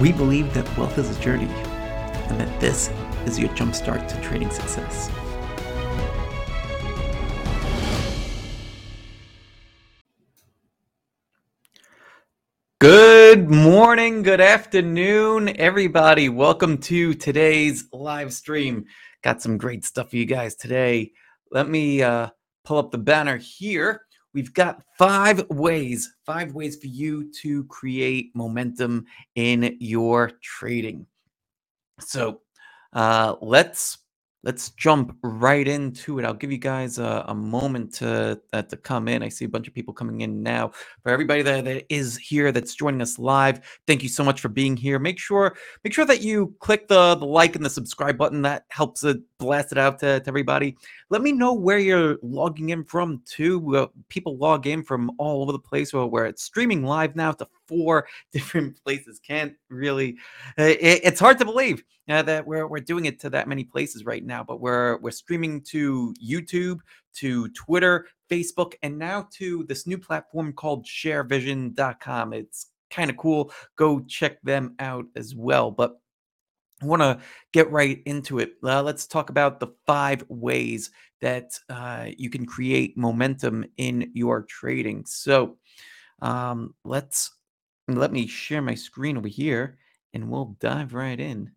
We believe that wealth is a journey and that this is your jumpstart to trading success. Good morning, good afternoon, everybody. Welcome to today's live stream. Got some great stuff for you guys today. Let me uh, pull up the banner here. We've got five ways, five ways for you to create momentum in your trading. So uh, let's let's jump right into it. I'll give you guys a, a moment to uh, to come in. I see a bunch of people coming in now. For everybody that, that is here that's joining us live, thank you so much for being here. Make sure make sure that you click the, the like and the subscribe button. That helps it blast it out to, to everybody. Let me know where you're logging in from too. Uh, people log in from all over the place. Where, where it's streaming live now to four different places. Can't really. Uh, it, it's hard to believe uh, that we're we're doing it to that many places right now. But we're we're streaming to YouTube, to Twitter, Facebook, and now to this new platform called ShareVision.com. It's kind of cool. Go check them out as well. But I want to get right into it. Uh, let's talk about the five ways that uh, you can create momentum in your trading. So um, let's let me share my screen over here and we'll dive right in.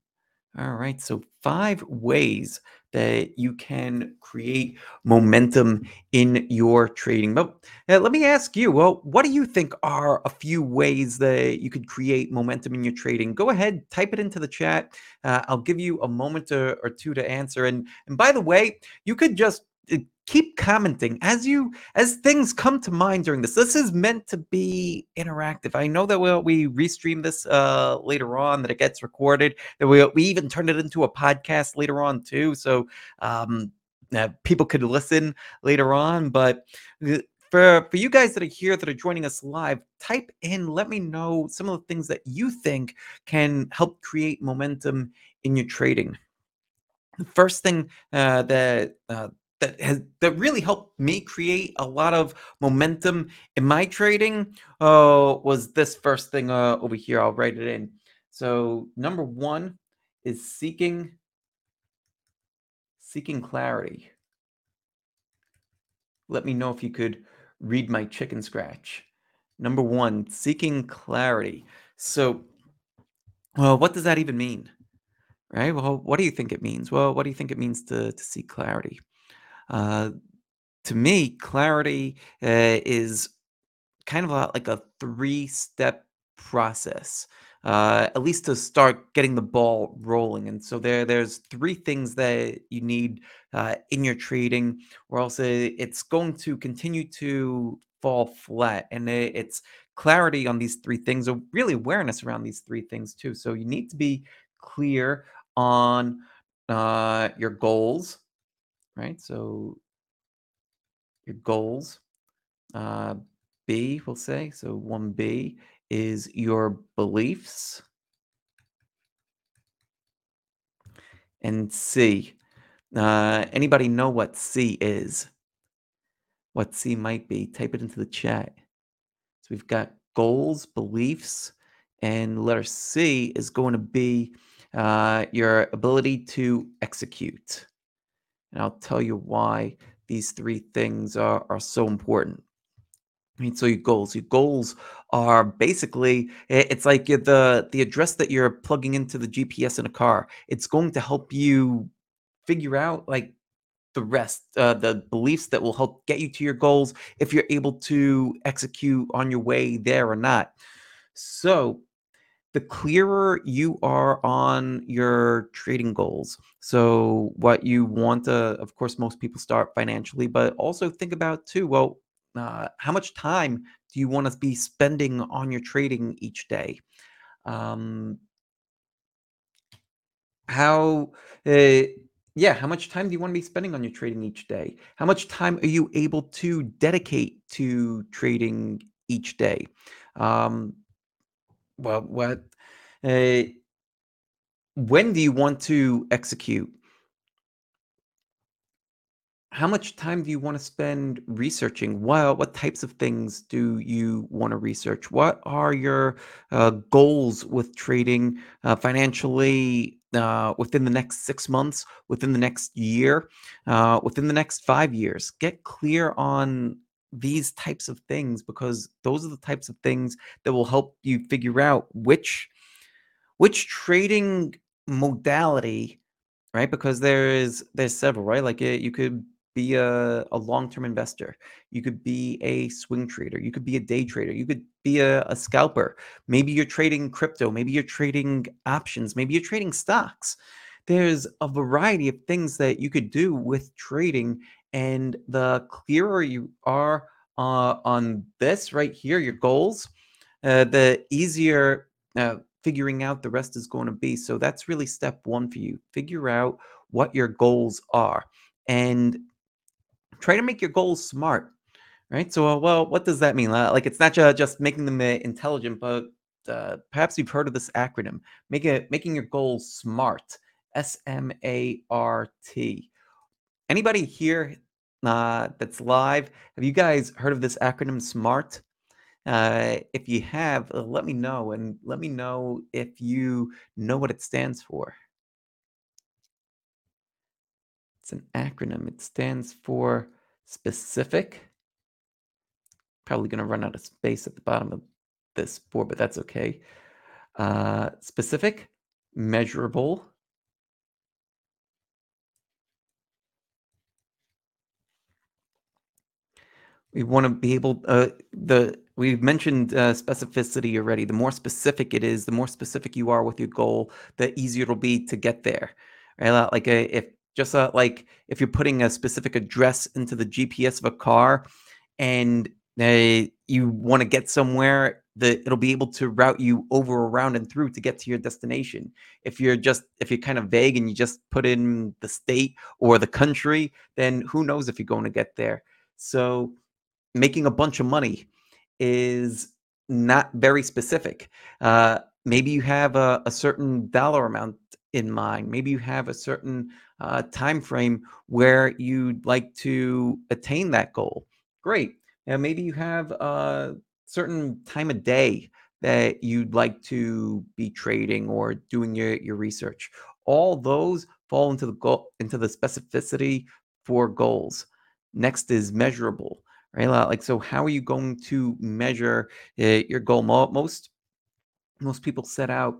All right. So, five ways that you can create momentum in your trading. But uh, let me ask you well, what do you think are a few ways that you could create momentum in your trading? Go ahead, type it into the chat. Uh, I'll give you a moment or, or two to answer. And, and by the way, you could just uh, keep commenting as you as things come to mind during this. This is meant to be interactive. I know that we'll, we restream this uh later on that it gets recorded that we, we even turn it into a podcast later on too. So um uh, people could listen later on but for for you guys that are here that are joining us live type in let me know some of the things that you think can help create momentum in your trading. The first thing uh, that uh, that has that really helped me create a lot of momentum in my trading uh, was this first thing uh, over here. I'll write it in. So number one is seeking seeking clarity. Let me know if you could read my chicken scratch. Number one, seeking clarity. So, well, what does that even mean? Right? Well, what do you think it means? Well, what do you think it means to, to seek clarity? Uh, to me, clarity uh, is kind of a, like a three step process. Uh, at least to start getting the ball rolling. And so there, there's three things that you need uh, in your trading, or else it- it's going to continue to fall flat. And it- it's clarity on these three things, or really awareness around these three things too. So you need to be clear on uh, your goals, right? So your goals. Uh, B, we'll say. So 1B is your beliefs. And C. Uh, anybody know what C is? What C might be? Type it into the chat. So we've got goals, beliefs, and letter C is going to be uh, your ability to execute. And I'll tell you why these three things are, are so important. I mean, so your goals, your goals are basically it's like the the address that you're plugging into the GPS in a car. It's going to help you figure out like the rest, uh, the beliefs that will help get you to your goals if you're able to execute on your way there or not. So the clearer you are on your trading goals. So, what you want to, of course, most people start financially, but also think about too, well, uh, how much time do you want to be spending on your trading each day? Um, how, uh, yeah, how much time do you want to be spending on your trading each day? How much time are you able to dedicate to trading each day? Um, well, what? Uh, when do you want to execute? how much time do you want to spend researching? What what types of things do you want to research? What are your uh, goals with trading uh, financially uh, within the next six months, within the next year, uh, within the next five years? Get clear on these types of things because those are the types of things that will help you figure out which which trading modality right? Because there is there's several, right? Like it, you could be a, a long-term investor, you could be a swing trader, you could be a day trader, you could be a, a scalper. Maybe you're trading crypto, maybe you're trading options, maybe you're trading stocks. There's a variety of things that you could do with trading, and the clearer you are uh, on this right here, your goals, uh, the easier uh, figuring out the rest is going to be. So that's really step one for you. Figure out what your goals are and try to make your goals smart, right? So, uh, well, what does that mean? Like, it's not just making them uh, intelligent, but uh, perhaps you've heard of this acronym. Make it making your goals smart. S M A R T. Anybody here uh, that's live? Have you guys heard of this acronym SMART? Uh, if you have, uh, let me know and let me know if you know what it stands for. It's an acronym. It stands for specific. Probably going to run out of space at the bottom of this board, but that's okay. Uh, specific, measurable, we want to be able uh, the we've mentioned uh, specificity already. The more specific it is the more specific you are with your goal the easier it'll be to get there. Right like uh, if just uh, like if you're putting a specific address into the gps of a car and uh, you want to get somewhere that it'll be able to route you over around and through to get to your destination. If you're just if you're kind of vague and you just put in the state or the country then who knows if you're going to get there. So making a bunch of money is not very specific. Uh, maybe you have a, a certain dollar amount in mind. Maybe you have a certain uh, time frame where you'd like to attain that goal. Great. And maybe you have a certain time of day that you'd like to be trading or doing your, your research. All those fall into the goal into the specificity for goals. Next is measurable right? Like, so how are you going to measure uh, your goal? Most most people set out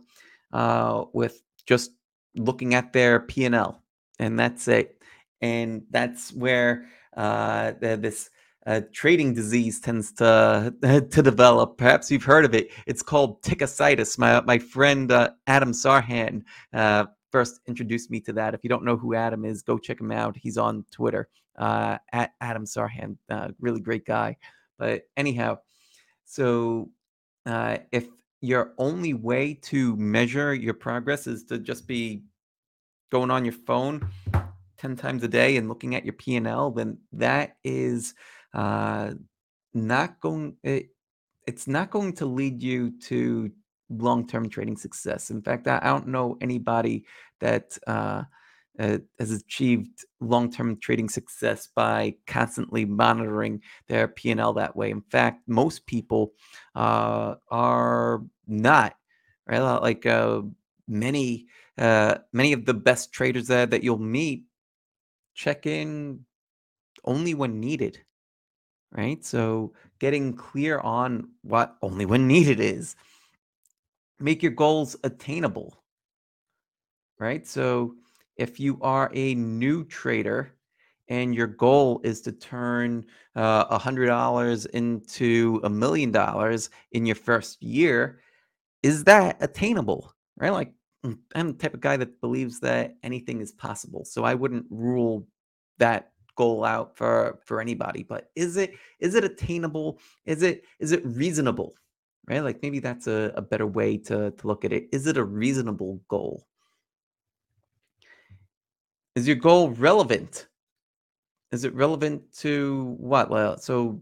uh, with just looking at their P and L, and that's it. And that's where uh, this uh, trading disease tends to to develop. Perhaps you've heard of it. It's called tickositis. My my friend uh, Adam Sarhan uh, first introduced me to that. If you don't know who Adam is, go check him out. He's on Twitter uh, at Adam Sarhan, uh, really great guy. But anyhow, so uh, if your only way to measure your progress is to just be going on your phone 10 times a day and looking at your P&L, then that is uh, not going, it, it's not going to lead you to long-term trading success. In fact, I, don't know anybody that uh, uh, has achieved long-term trading success by constantly monitoring their P&L that way. In fact, most people uh, are not right. Like uh, many, uh, many of the best traders that that you'll meet check in only when needed. Right. So getting clear on what only when needed is. Make your goals attainable. Right. So if you are a new trader and your goal is to turn uh, a hundred dollars into a million dollars in your first year, is that attainable? Right? Like mm, I'm the type of guy that believes that anything is possible. So I wouldn't rule that goal out for for anybody. But is it is it attainable? Is it is it reasonable? Right? Like maybe that's a, a better way to, to look at it. Is it a reasonable goal? Is your goal relevant? Is it relevant to what? Well, so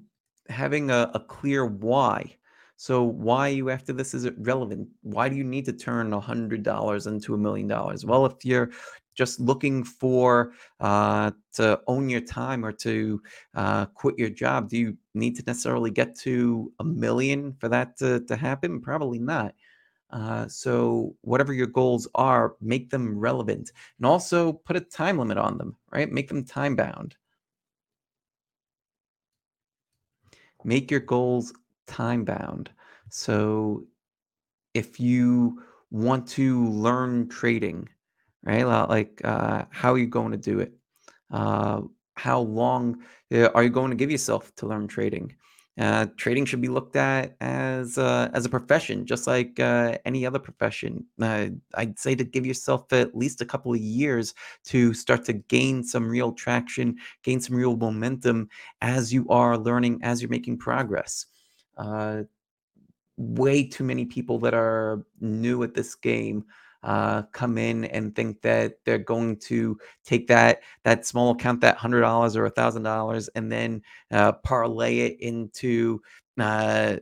having a, a clear why. So why you after this? Is it relevant? Why do you need to turn a hundred dollars into a million dollars? Well, if you're just looking for uh, to own your time or to uh, quit your job, do you need to necessarily get to a million for that to, to happen? Probably not. Uh, so whatever your goals are, make them relevant and also put a time limit on them, right? Make them time bound. Make your goals time bound. So if you want to learn trading, right? Like, uh, how are you going to do it? Uh, how long uh, are you going to give yourself to learn trading? Uh, trading should be looked at as uh, as a profession, just like uh, any other profession. Uh, I'd say to give yourself at least a couple of years to start to gain some real traction, gain some real momentum as you are learning, as you're making progress. Way too many people that are new at this game uh, come in and think that they're going to take that that small account, that hundred dollars or a thousand dollars, and then uh, parlay it into uh,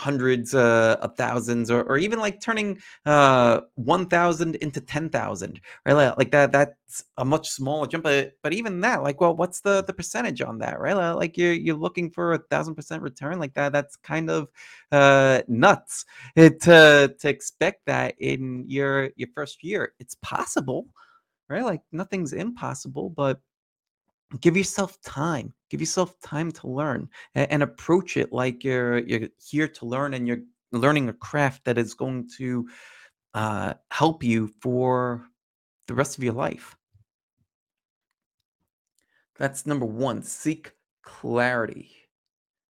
hundreds uh, of thousands or, or even like turning uh 1000 into 10,000 right? Like, like that that's a much smaller jump but, but even that like well what's the the percentage on that right? Like you're you're looking for a thousand percent return like that that's kind of uh nuts. It, to to expect that in your your first year it's possible right? Like nothing's impossible but give yourself time. Give yourself time to learn and, and approach it like you're you're here to learn and you're learning a craft that is going to uh, help you for the rest of your life. That's number one seek clarity.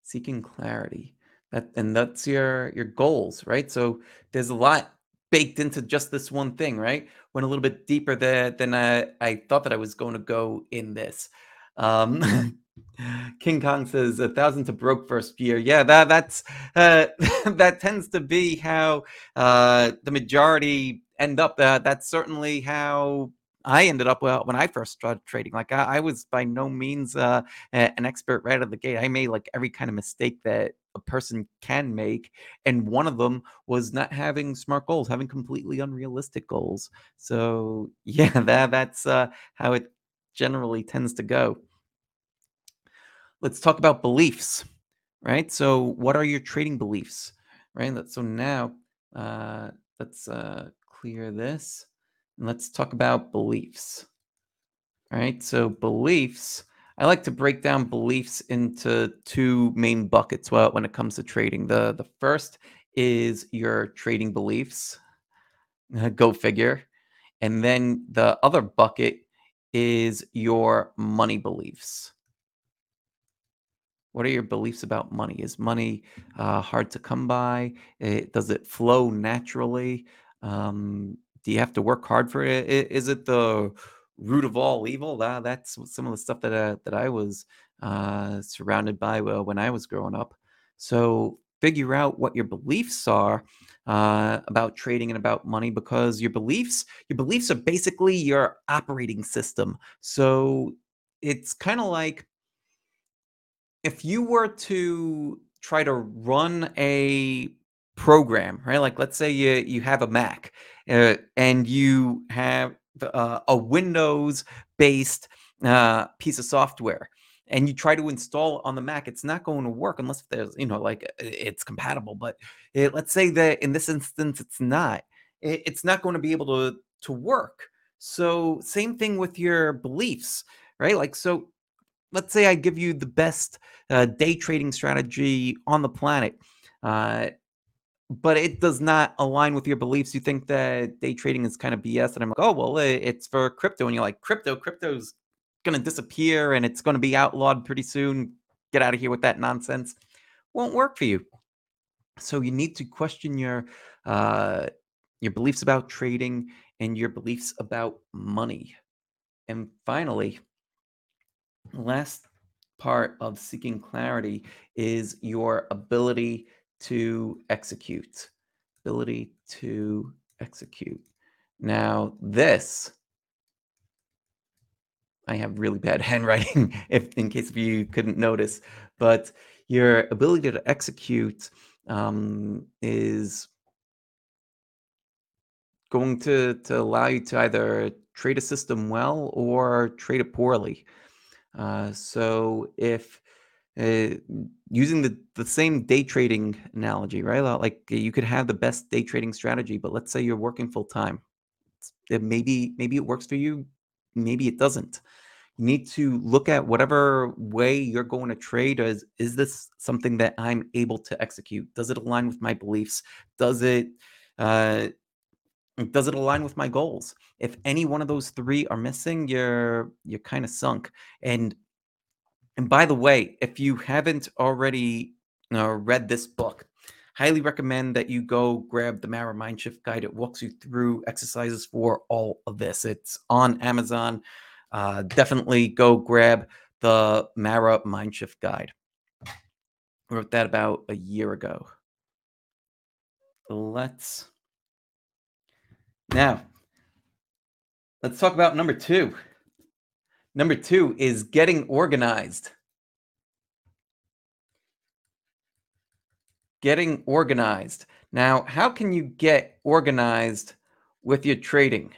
Seeking clarity. That and that's your your goals right? So there's a lot baked into just this one thing right went a little bit deeper there than i i thought that i was going to go in this. Um king kong says a thousand to broke first year. Yeah that that's uh that tends to be how uh the majority end up uh, that's certainly how I ended up well when I first started trading. Like I, I was by no means uh, an expert right out of the gate. I made like every kind of mistake that a person can make, and one of them was not having smart goals, having completely unrealistic goals. So yeah, that that's uh, how it generally tends to go. Let's talk about beliefs, right? So what are your trading beliefs, right? So now uh, let's uh, clear this and let's talk about beliefs. All right. So beliefs, I like to break down beliefs into two main buckets when it comes to trading. The the first is your trading beliefs. Go figure. And then the other bucket is your money beliefs. What are your beliefs about money? Is money uh, hard to come by? Eh, does it flow naturally? Um, do you have to work hard for it? Is it the root of all evil? That, that's some of the stuff that uh, that I was uh, surrounded by uh, when I was growing up. So figure out what your beliefs are uh, about trading and about money, because your beliefs your beliefs are basically your operating system. So it's kind of like if you were to try to run a program, right? Like let's say you you have a Mac uh, and you have uh, a Windows based uh, piece of software and you try to install it on the Mac, it's not going to work unless there's, you know, like uh, it's compatible. But it, let's say that in this instance, it's not. It, it's not going to be able to to work. So same thing with your beliefs, right? Like so let's say I give you the best uh, day trading strategy on the planet, uh, but it does not align with your beliefs. You think that day trading is kind of BS, and I'm like, oh well, it's for crypto, and you're like, crypto, crypto's going to disappear, and it's going to be outlawed pretty soon. Get out of here with that nonsense. Won't work for you. So you need to question your uh, your beliefs about trading and your beliefs about money. And finally, last part of seeking clarity is your ability to execute. Ability to execute. Now, this I have really bad handwriting, if in case if you couldn't notice, but your ability to execute um, is going to to allow you to either trade a system well or trade it poorly. Uh, so if uh, using the the same day trading analogy, right? Like you could have the best day trading strategy, but let's say you're working full time. Maybe maybe it works for you, maybe it doesn't. You need to look at whatever way you're going to trade as is this something that I'm able to execute? Does it align with my beliefs? Does it uh, does it align with my goals? If any one of those three are missing, you're you're kind of sunk. And and by the way, if you haven't already uh, read this book, highly recommend that you go grab the Mara Mindshift Guide. It walks you through exercises for all of this. It's on Amazon. Uh, definitely go grab the Mara Mindshift Guide. I wrote that about a year ago. Let's now let's talk about number two. Number two is getting organized. Getting organized. Now, how can you get organized with your trading?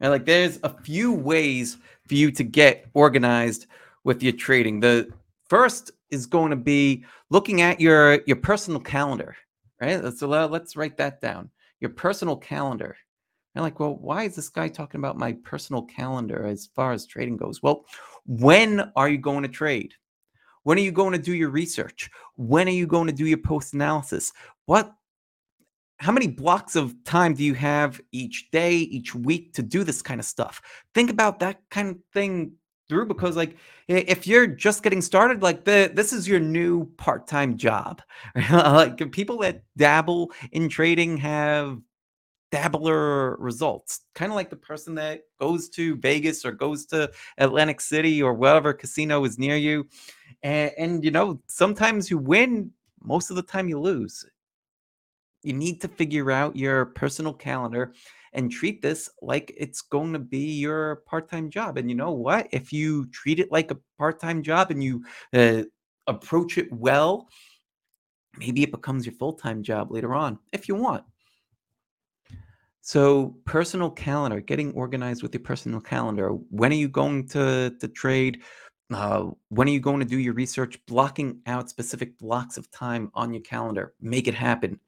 And like there's a few ways for you to get organized with your trading. The first is going to be looking at your your personal calendar, right? So let's write that down. Your personal calendar. And like, well, why is this guy talking about my personal calendar as far as trading goes? Well, when are you going to trade? When are you going to do your research? When are you going to do your post analysis? What how many blocks of time do you have each day, each week to do this kind of stuff? Think about that kind of thing through because like if you're just getting started like the this is your new part-time job like people that dabble in trading have dabbler results kind of like the person that goes to vegas or goes to atlantic city or whatever casino is near you and, and you know sometimes you win most of the time you lose you need to figure out your personal calendar and treat this like it's going to be your part-time job. And you know what? If you treat it like a part-time job and you uh, approach it well, maybe it becomes your full-time job later on if you want. So, personal calendar, getting organized with your personal calendar. When are you going to to trade? Uh, when are you going to do your research? Blocking out specific blocks of time on your calendar. Make it happen.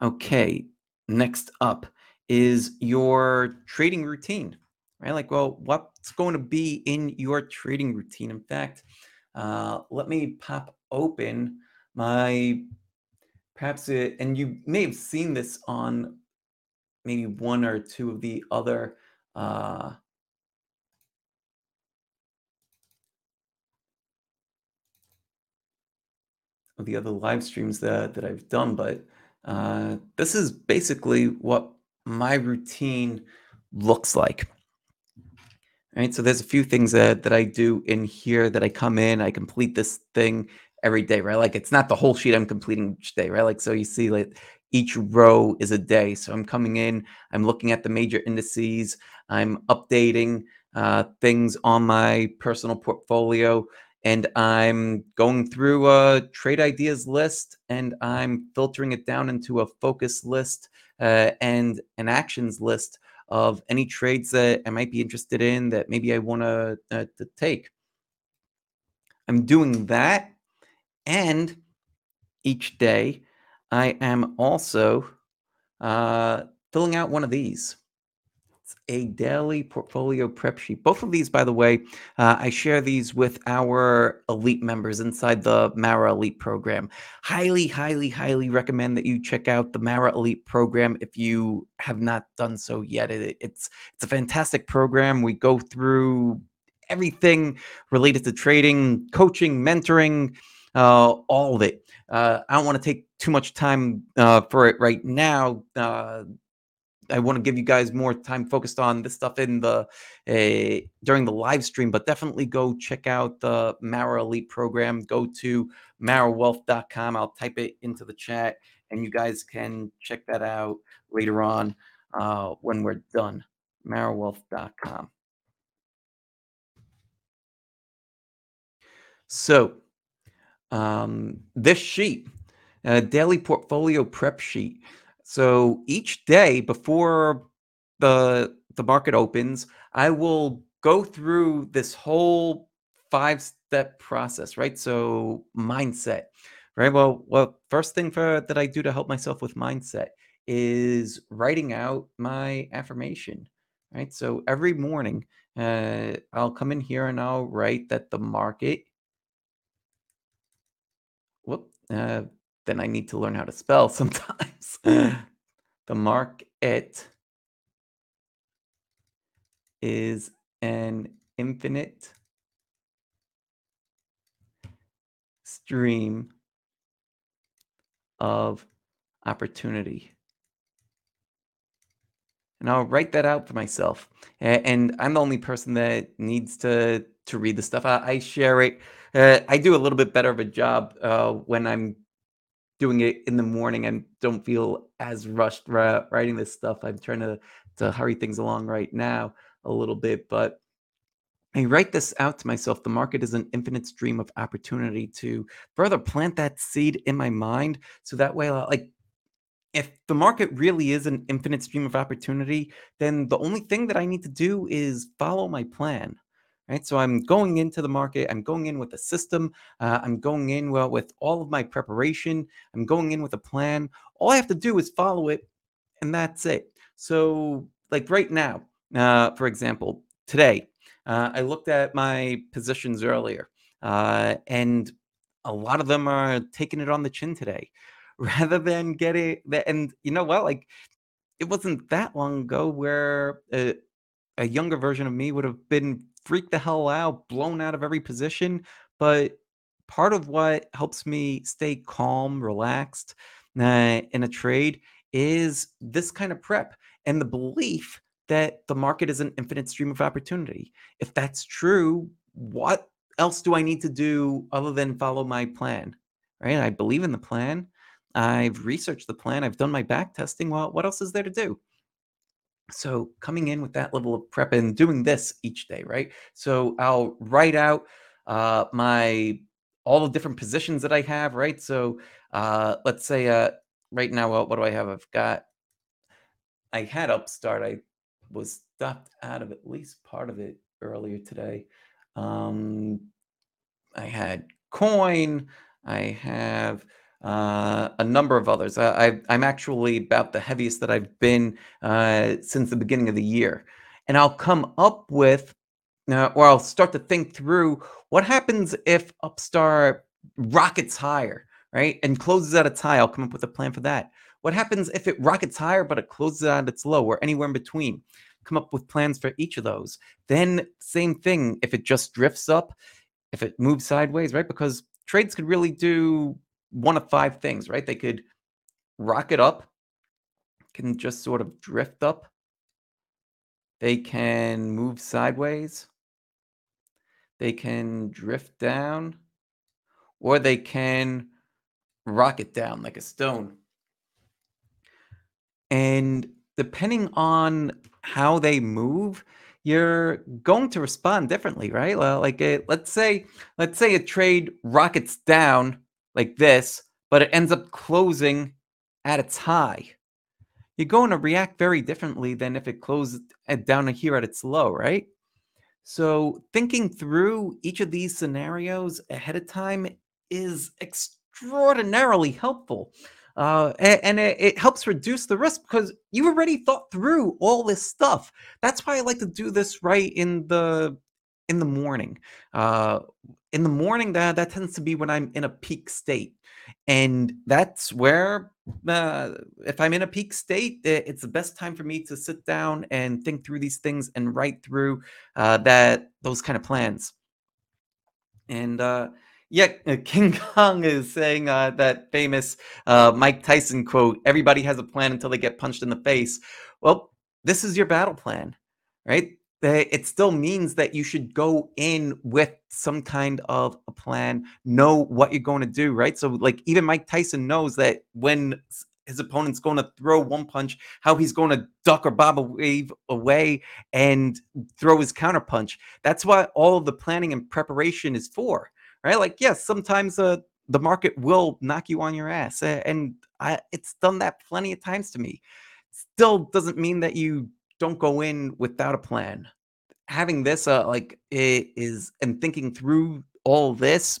Okay, next up is your trading routine, right? Like, well, what's going to be in your trading routine? In fact, uh, let me pop open my perhaps it, and you may have seen this on maybe one or two of the other uh, of the other live streams that that I've done, but uh, this is basically what my routine looks like. Right. So there's a few things that that I do in here that I come in, I complete this thing every day, right? Like it's not the whole sheet I'm completing each day, right? Like so you see like each row is a day. So I'm coming in, I'm looking at the major indices, I'm updating uh, things on my personal portfolio and I'm going through a trade ideas list and I'm filtering it down into a focus list uh, and an actions list of any trades that I might be interested in that maybe I want uh, to take. I'm doing that, and each day I am also uh, filling out one of these a daily portfolio prep sheet. Both of these, by the way, uh, I share these with our elite members inside the Mara Elite program. Highly, highly, highly recommend that you check out the Mara Elite program if you have not done so yet. It, it's it's a fantastic program. We go through everything related to trading, coaching, mentoring, uh, all of it. Uh, I don't want to take too much time uh, for it right now. Uh, I want to give you guys more time focused on this stuff in the uh, during the live stream, but definitely go check out the Mara Elite program. Go to marawealth.com. I'll type it into the chat, and you guys can check that out later on uh, when we're done. marawealth.com. So, um, this sheet, a daily portfolio prep sheet So each day before the the market opens, I will go through this whole five step process, right? So mindset, right? Well, well, first thing for that I do to help myself with mindset is writing out my affirmation, right? So every morning, uh, I'll come in here and I'll write that the market. Uh, then I need to learn how to spell sometimes. the market is an infinite stream of opportunity. And I'll write that out for myself. And I'm the only person that needs to to read the stuff. I, I share it. Uh, I do a little bit better of a job uh, when I'm doing it in the morning and don't feel as rushed writing this stuff. I'm trying to to hurry things along right now a little bit, but I write this out to myself. The market is an infinite stream of opportunity to further plant that seed in my mind. So that way, I'll, like, if the market really is an infinite stream of opportunity, then the only thing that I need to do is follow my plan. Right. So I'm going into the market. I'm going in with a system. Uh, I'm going in well with all of my preparation. I'm going in with a plan. All I have to do is follow it, and that's it. So, like right now, uh, for example, today, uh, I looked at my positions earlier, uh, and a lot of them are taking it on the chin today, rather than getting. And you know what? Like it wasn't that long ago where a, a younger version of me would have been freaked the hell out, blown out of every position. But part of what helps me stay calm, relaxed uh, in a trade is this kind of prep and the belief that the market is an infinite stream of opportunity. If that's true, what else do I need to do other than follow my plan? Right? I believe in the plan. I've researched the plan. I've done my back testing. Well, what else is there to do? So coming in with that level of prep and doing this each day, right? So I'll write out uh, my all the different positions that I have, right? So uh, let's say uh, right now, what, do I have? I've got I had Upstart. I was stopped out of at least part of it earlier today. Um, I had Coin. I have uh, a number of others. I, am actually about the heaviest that I've been uh, since the beginning of the year. And I'll come up with, uh, or I'll start to think through what happens if Upstart rockets higher, right? And closes at its high. I'll come up with a plan for that. What happens if it rockets higher, but it closes at its low, or anywhere in between? Come up with plans for each of those. Then, same thing if it just drifts up, if it moves sideways, right? Because trades could really do one of five things, right? They could rocket up, can just sort of drift up. They can move sideways. They can drift down, or they can rocket down like a stone. And depending on how they move, you're going to respond differently, right? Well, like it, let's say, let's say a trade rockets down like this, but it ends up closing at its high. You're going to react very differently than if it closed down here at its low, right? So thinking through each of these scenarios ahead of time is extraordinarily helpful. Uh, and, and it, helps reduce the risk because you've already thought through all this stuff. That's why I like to do this right in the in the morning. Uh, in the morning, that that tends to be when I'm in a peak state, and that's where uh, if I'm in a peak state, it's the best time for me to sit down and think through these things and write through uh, that those kind of plans. And uh, yeah, uh, King Kong is saying uh, that famous uh, Mike Tyson quote: "Everybody has a plan until they get punched in the face." Well, this is your battle plan, right? It still means that you should go in with some kind of a plan, know what you're going to do, right? So, like, even Mike Tyson knows that when his opponent's going to throw one punch, how he's going to duck or bob a wave away and throw his counter punch. That's what all of the planning and preparation is for, right? Like, yes, sometimes uh, the market will knock you on your ass. And I, it's done that plenty of times to me. Still doesn't mean that you don't go in without a plan. Having this, uh, like, it is, and thinking through all this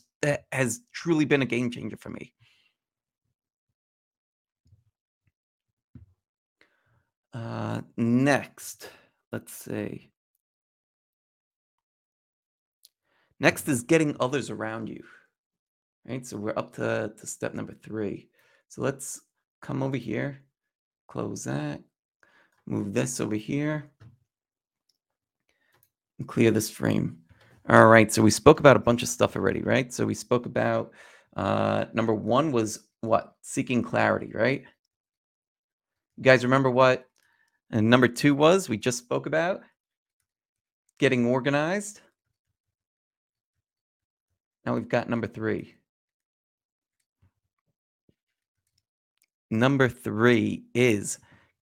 has truly been a game changer for me. Uh, next, let's see. Next is getting others around you. Right. So we're up to, to step number three. So let's come over here, close that, move this over here, and clear this frame. All right. So we spoke about a bunch of stuff already, right? So we spoke about uh, number one was what? Seeking clarity, right? You guys remember what? And number two was we just spoke about getting organized. Now we've got number three. Number three is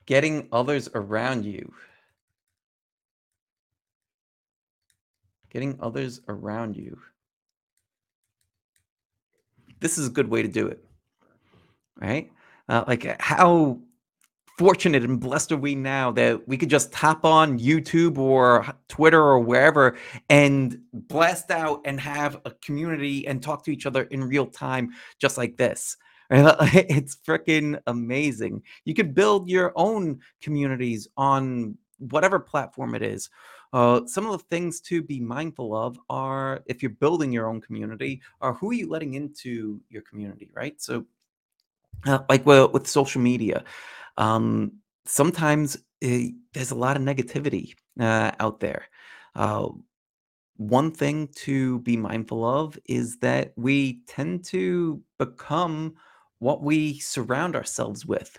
getting others around you. Getting others around you. This is a good way to do it, right? Uh, like, uh, how fortunate and blessed are we now that we could just hop on YouTube or Twitter or wherever and blast out and have a community and talk to each other in real time, just like this. It's freaking amazing. You could build your own communities on whatever platform it is. Uh, some of the things to be mindful of are if you're building your own community, are who are you letting into your community, right? So uh, like well, with social media um, sometimes eh, there's a lot of negativity uh, out there uh, one thing to be mindful of is that we tend to become what we surround ourselves with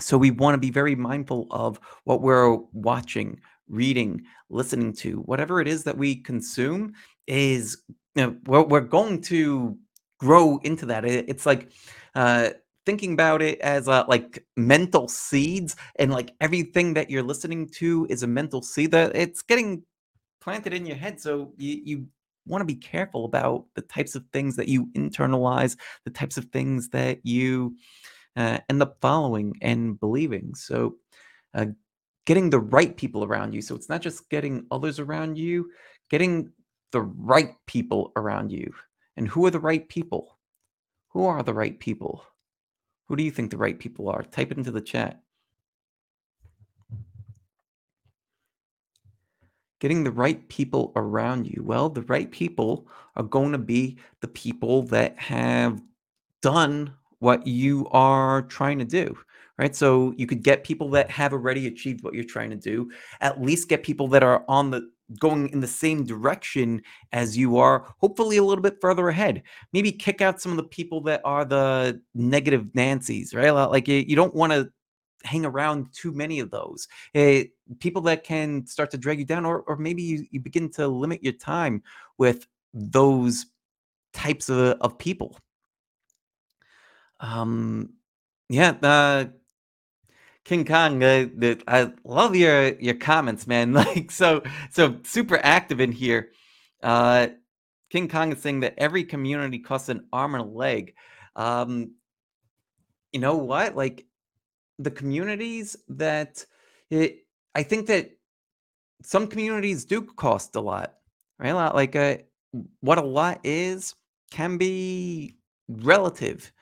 so we want to be very mindful of what we're watching, reading, listening to, whatever it is that we consume is you know, we're, going to grow into that. It- It's like uh, thinking about it as uh, like mental seeds, and like everything that you're listening to is a mental seed that it's getting planted in your head. So you, you want to be careful about the types of things that you internalize, the types of things that you uh, end up following and believing. So, uh, getting the right people around you. So, it's not just getting others around you, getting the right people around you. And who are the right people? Who are the right people? Who do you think the right people are? Type it into the chat. Getting the right people around you. Well, the right people are going to be the people that have done what you are trying to do, right? So you could get people that have already achieved what you're trying to do, at least get people that are on the going in the same direction as you are, hopefully a little bit further ahead. Maybe kick out some of the people that are the negative Nancy's, right? Like you, you don't want to hang around too many of those. Eh, people that can start to drag you down, or or maybe you, you begin to limit your time with those types of, of people um, yeah, uh, King Kong, uh, the, I love your your comments, man. Like so so super active in here. Uh, King Kong is saying that every community costs an arm and a leg. Um, you know what? Like the communities that it, I think that some communities do cost a lot, right? A lot- Like uh, what a lot is can be relative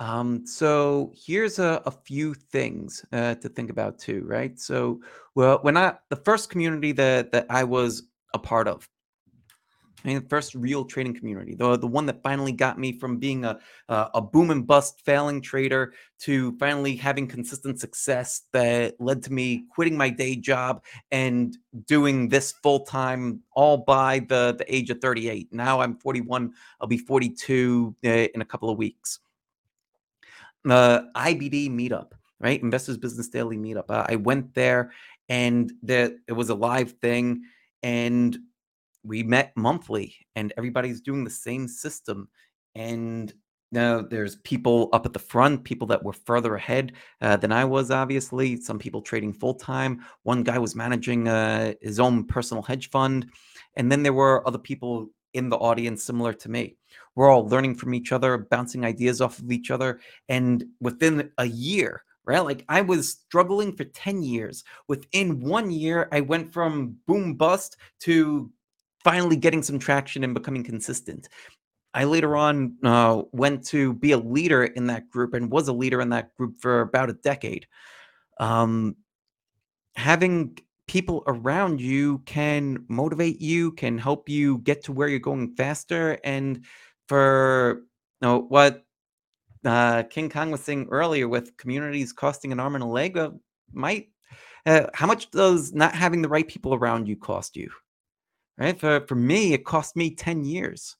Um, so here's a, a few things uh, to think about too, right? So, well, when I the first community that that I was a part of, I mean, the first real trading community, the the one that finally got me from being a a, a boom and bust failing trader to finally having consistent success that led to me quitting my day job and doing this full time, all by the the age of 38. Now I'm 41. I'll be 42 uh, in a couple of weeks uh, IBD meetup, right? Investors Business Daily meetup. Uh, I went there and there it was a live thing and we met monthly and everybody's doing the same system and now there's people up at the front people that were further ahead uh, than i was obviously some people trading full time one guy was managing uh, his own personal hedge fund and then there were other people in the audience similar to me we're all learning from each other, bouncing ideas off of each other. And within a year, right? Like I was struggling for 10 years. Within one year, I went from boom bust to finally getting some traction and becoming consistent. I later on uh, went to be a leader in that group and was a leader in that group for about a decade. Um, having people around you can motivate you, can help you get to where you're going faster. And for you know, what uh, King Kong was saying earlier, with communities costing an arm and a leg, uh, might uh, how much does not having the right people around you cost you? Right? For for me, it cost me ten years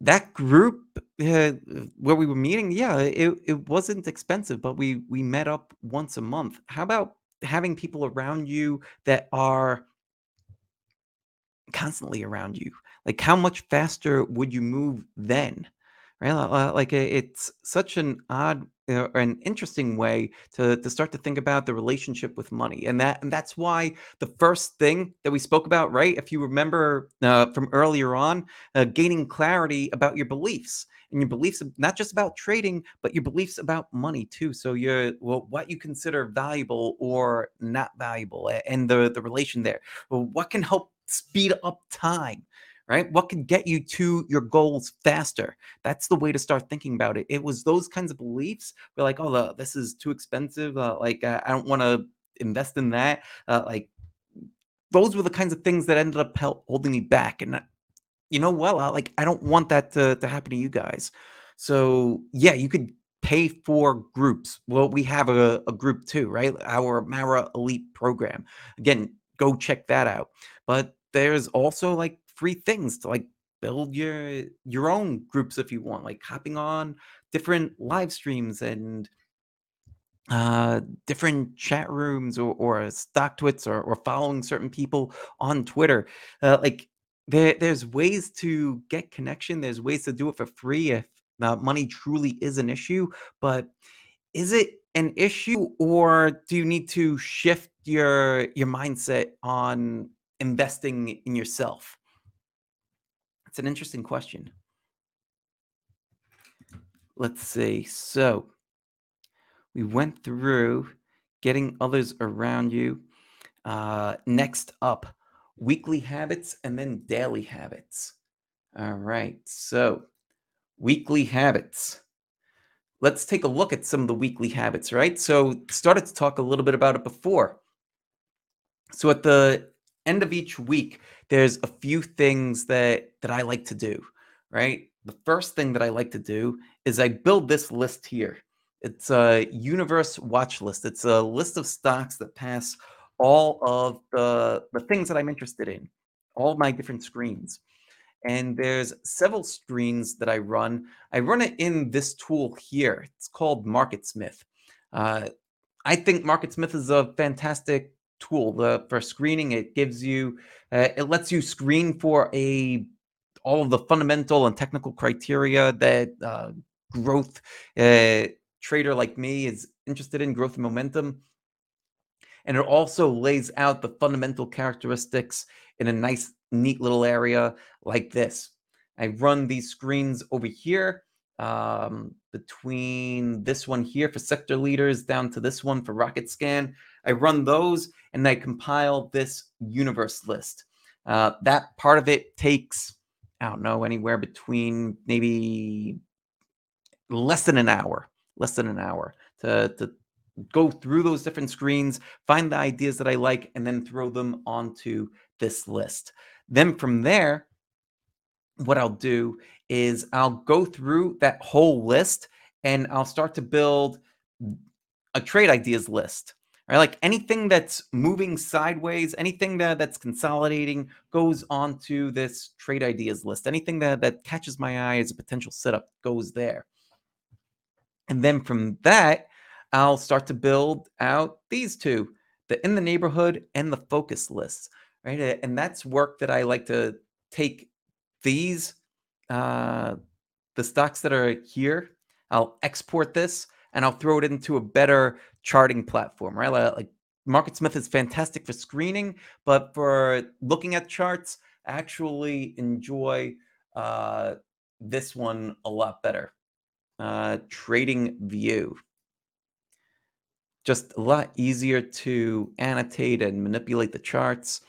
that group uh, where we were meeting, yeah, it, it wasn't expensive, but we we met up once a month. How about having people around you that are constantly around you? Like, how much faster would you move then? Right? Like, it- it's such an odd or an interesting way to to start to think about the relationship with money, and that and that's why the first thing that we spoke about, right? If you remember uh, from earlier on, uh, gaining clarity about your beliefs and your beliefs, not just about trading, but your beliefs about money too. So your well, what you consider valuable or not valuable, and the the relation there. Well, what can help speed up time? Right? What can get you to your goals faster? That's the way to start thinking about it. It was those kinds of beliefs. We're like, oh, uh, this is too expensive. Uh, like, uh, I don't want to invest in that. Uh, like, those were the kinds of things that ended up holding me back. And you know, well, uh, like I don't want that to, to happen to you guys. So yeah, you could pay for groups. Well, we have a, a group too, right? Our Mara Elite program. Again, go check that out. But there's also like free things to like build your your own groups if you want, like hopping on different live streams and uh different chat rooms or, or StockTwits or, or following certain people on twitter. Uh, like there, there's ways to get connection there's ways to do it for free if uh, money truly is an issue but is it an issue or do you need to shift your your mindset on investing in yourself it's an interesting question let's see so we went through getting others around you Uh, next up, weekly habits and then daily habits. All right. So, weekly habits. Let's take a look at some of the weekly habits, right? So, started to talk a little bit about it before. So, at the end of each week, there's a few things that that I like to do, right? The first thing that I like to do is I build this list here. It's a universe watch list. It's a list of stocks that pass all of the the things that I'm interested in, all my different screens. And there's several screens that I run. I run it in this tool here. It's called MarketSmith. Uh, I think MarketSmith is a fantastic tool the, for screening. It gives you, uh, it lets you screen for a all of the fundamental and technical criteria that uh, growth uh, trader like me is interested in growth and momentum and it also lays out the fundamental characteristics in a nice, neat little area like this. I run these screens over here um, between this one here for sector leaders down to this one for Rocket Scan. I run those and I compile this universe list. Uh, that part of it takes, I don't know, anywhere between maybe less than an hour, less than an hour to, to go through those different screens, find the ideas that I like, and then throw them onto this list. Then from there, what I'll do is I'll go through that whole list and I'll start to build a trade ideas list. Right? Like anything that's moving sideways, anything that, that's consolidating goes onto this trade ideas list. Anything that, that catches my eye as a potential setup goes there. And then from that, I'll start to build out these two, the in the neighborhood and the focus lists, right? And that's work that I like to take these, uh, the stocks that are here, I'll export this and I'll throw it into a better charting platform, right? Li- Like MarketSmith is fantastic for screening, but for looking at charts, I actually enjoy uh, this one a lot better. Uh, TradingView. Just a lot easier to annotate and manipulate the charts.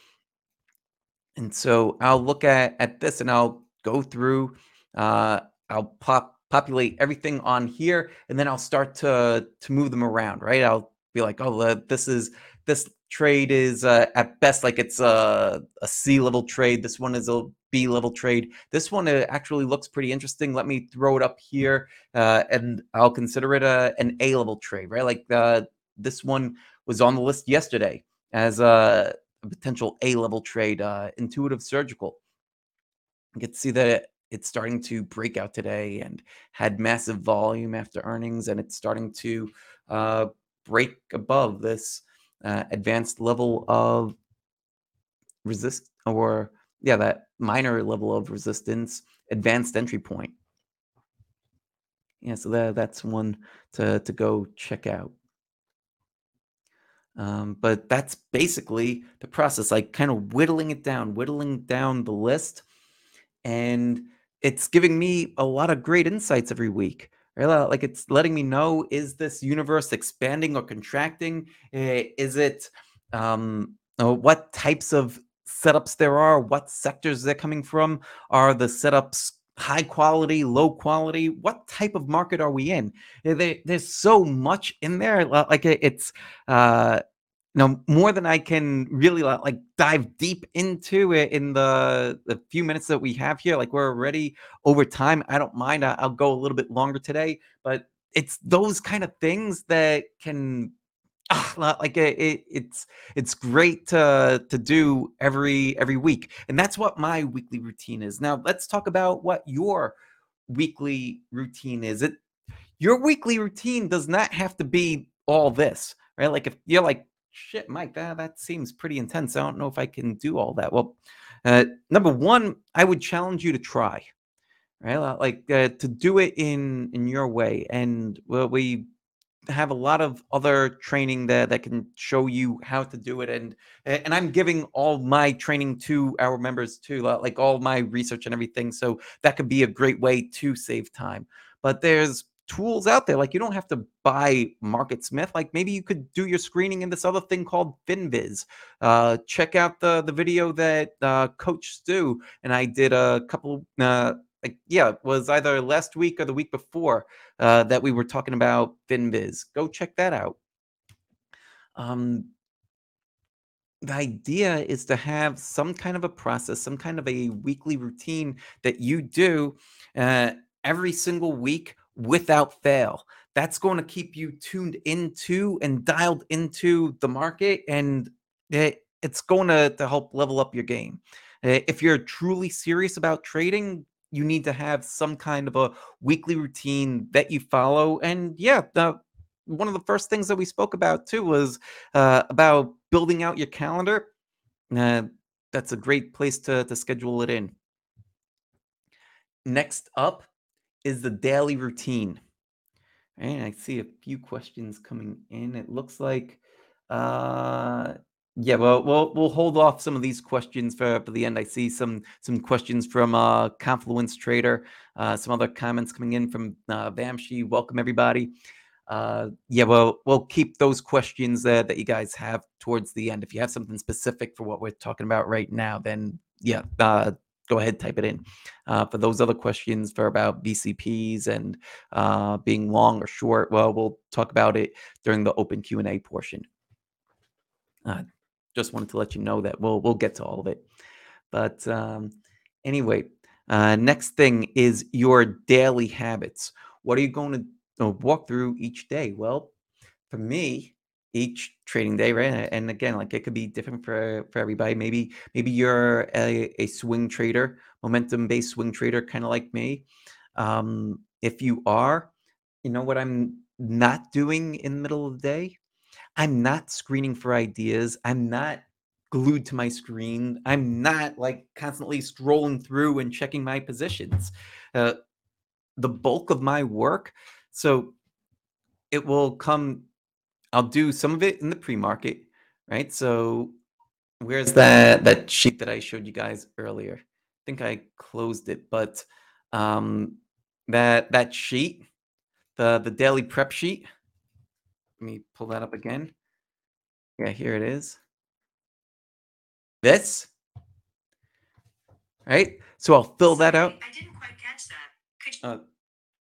And so I'll look at, at this and I'll go through, uh, I'll pop populate everything on here, and then I'll start to to move them around, right? I'll be like, oh, this is this trade is uh, at best like it's a, a C level trade. This one is a B level trade. This one actually looks pretty interesting. Let me throw it up here, uh, and I'll consider it a, an A level trade, right? Like uh, this one was on the list yesterday as a, a potential A level trade, uh, intuitive surgical. You can see that it's starting to break out today and had massive volume after earnings, and it's starting to uh, break above this uh, advanced level of resist or yeah that minor level of resistance advanced entry point. Yeah so that, that's one to, to go check out. Um, but that's basically the process like kind of whittling it down whittling down the list and it's giving me a lot of great insights every week. Right? Like it's letting me know is this universe expanding or contracting? Eh, is it um, uh, what types of setups there are? What sectors they're coming from? Are the setups high quality, low quality? What type of market are we in? Eh, there's so much in there. Like it's uh, know more than I can really like dive deep into it in the the few minutes that we have here. Like we're already over time. I don't mind. I, will go a little bit longer today, but it's those kind of things that can ah, like it, it, it's it's great to to do every every week, and that's what my weekly routine is. Now let's talk about what your weekly routine is. It your weekly routine does not have to be all this, right? Like if you're like shit, Mike, that, that seems pretty intense. I don't know if I can do all that. Well, uh, number one, I would challenge you to try, right? Like uh, to do it in in your way. And well, we have a lot of other training that that can show you how to do it. And and I'm giving all my training to our members too, like all my research and everything. So that could be a great way to save time. But there's tools out there. Like you don't have to buy MarketSmith. Like maybe you could do your screening in this other thing called FinViz. Uh, check out the the video that uh, Coach Stu and I did a couple. Uh, like, yeah, it was either last week or the week before uh, that we were talking about FinViz. Go check that out. Um, the idea is to have some kind of a process, some kind of a weekly routine that you do uh, every single week without fail. That's going to keep you tuned into and dialed into the market, and it, it's going to, to help level up your game. If you're truly serious about trading, you need to have some kind of a weekly routine that you follow. And yeah, the, one of the first things that we spoke about too was uh, about building out your calendar. Uh, that's a great place to, to schedule it in. Next up is the daily routine. And I see a few questions coming in. It looks like, uh, yeah, well, we'll we'll hold off some of these questions for, for the end. I see some some questions from uh, Confluence Trader, uh, some other comments coming in from uh, Vamshi. Welcome everybody. Uh, yeah, well, we'll keep those questions uh, that you guys have towards the end. If you have something specific for what we're talking about right now, then yeah, uh, go ahead type it in. Uh, for those other questions for about vcps and uh, being long or short well we'll talk about it during the open q&a portion. Uh, just wanted to let you know that we'll we'll get to all of it. But um, anyway uh, next thing is your daily habits. What are you going to walk through each day? Well for me each trading day, right? And again, like it could be different for for everybody. Maybe maybe you're a, a swing trader, momentum based swing trader, kind of like me. Um, if you are, you know what I'm not doing in the middle of the day. I'm not screening for ideas. I'm not glued to my screen. I'm not like constantly scrolling through and checking my positions. Uh, the bulk of my work, so it will come I'll do some of it in the pre-market, right? So where's that that sheet that I showed you guys earlier? I think I closed it, but um, that that sheet, the the daily prep sheet. Let me pull that up again. Yeah, here it is. This, right? So I'll fill that out. I didn't quite catch that. Could you Uh,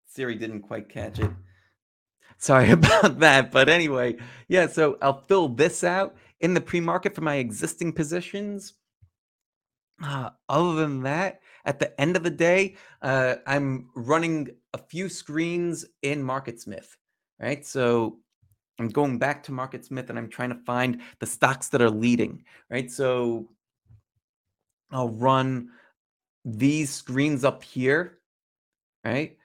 Siri didn't quite catch it. Sorry about that. But anyway, yeah, so I'll fill this out in the pre-market for my existing positions. Uh, other than that, at the end of the day, uh, I'm running a few screens in MarketSmith, right? So I'm going back to MarketSmith and I'm trying to find the stocks that are leading, right? So I'll run these screens up here, right?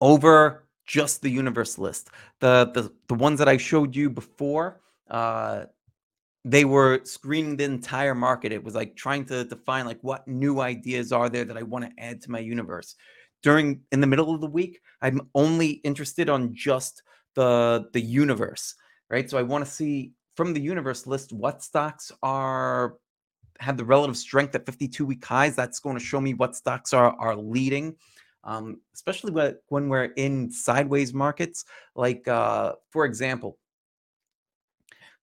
Over just the universe list. The the the ones that I showed you before, uh, they were screening the entire market. It was like trying to define like what new ideas are there that I want to add to my universe. During in the middle of the week, I'm only interested on just the the universe, right? So I want to see from the universe list what stocks are have the relative strength at 52 week highs. That's going to show me what stocks are are leading, um, especially when we're in sideways markets. Like uh, for example,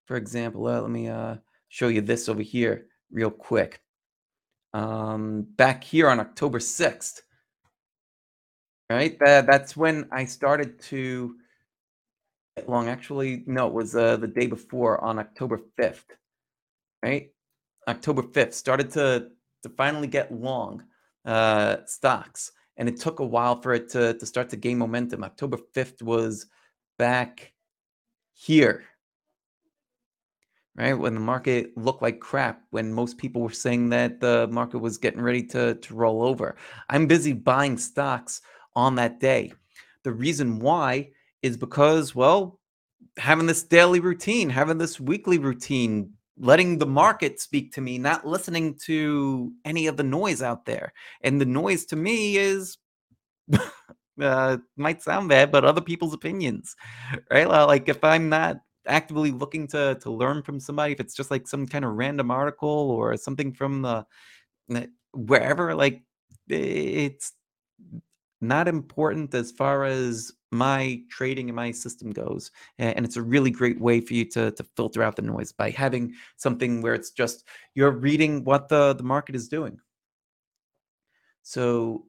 for example, uh, let me uh, show you this over here real quick. Um, back here on October 6th, right? That, that's when I started to get long. Actually, no, it was uh, the day before on October 5th, right? October 5th started to to finally get long uh, stocks, and it took a while for it to to start to gain momentum. October 5th was back here, right? When the market looked like crap, when most people were saying that the market was getting ready to, to roll over. I'm busy buying stocks on that day. The reason why is because, well, having this daily routine, having this weekly routine, letting the market speak to me, not listening to any of the noise out there. And the noise to me is uh, might sound bad, but other people's opinions, right? Like if I'm not actively looking to to learn from somebody, if it's just like some kind of random article or something from the wherever, like it's not important as far as my trading and my system goes. And it's a really great way for you to to filter out the noise by having something where it's just you're reading what the the market is doing. So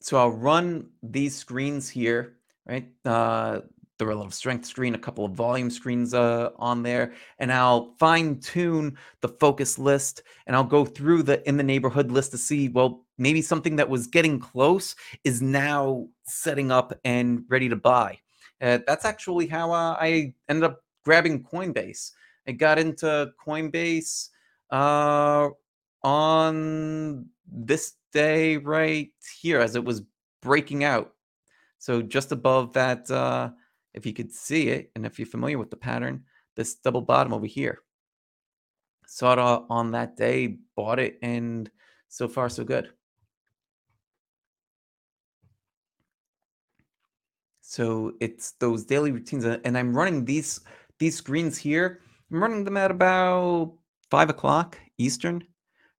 so I'll run these screens here, right? Uh, the relative strength screen, a couple of volume screens uh, on there, and I'll fine tune the focus list, and I'll go through the in the neighborhood list to see, well, maybe something that was getting close is now setting up and ready to buy. Uh, that's actually how uh, I ended up grabbing Coinbase. I got into Coinbase uh, on this day right here as it was breaking out. So just above that, uh, if you could see it, and if you're familiar with the pattern, this double bottom over here. Saw it uh, on that day, bought it, and so far so good. So it's those daily routines, and I'm running these these screens here. I'm running them at about five o'clock Eastern,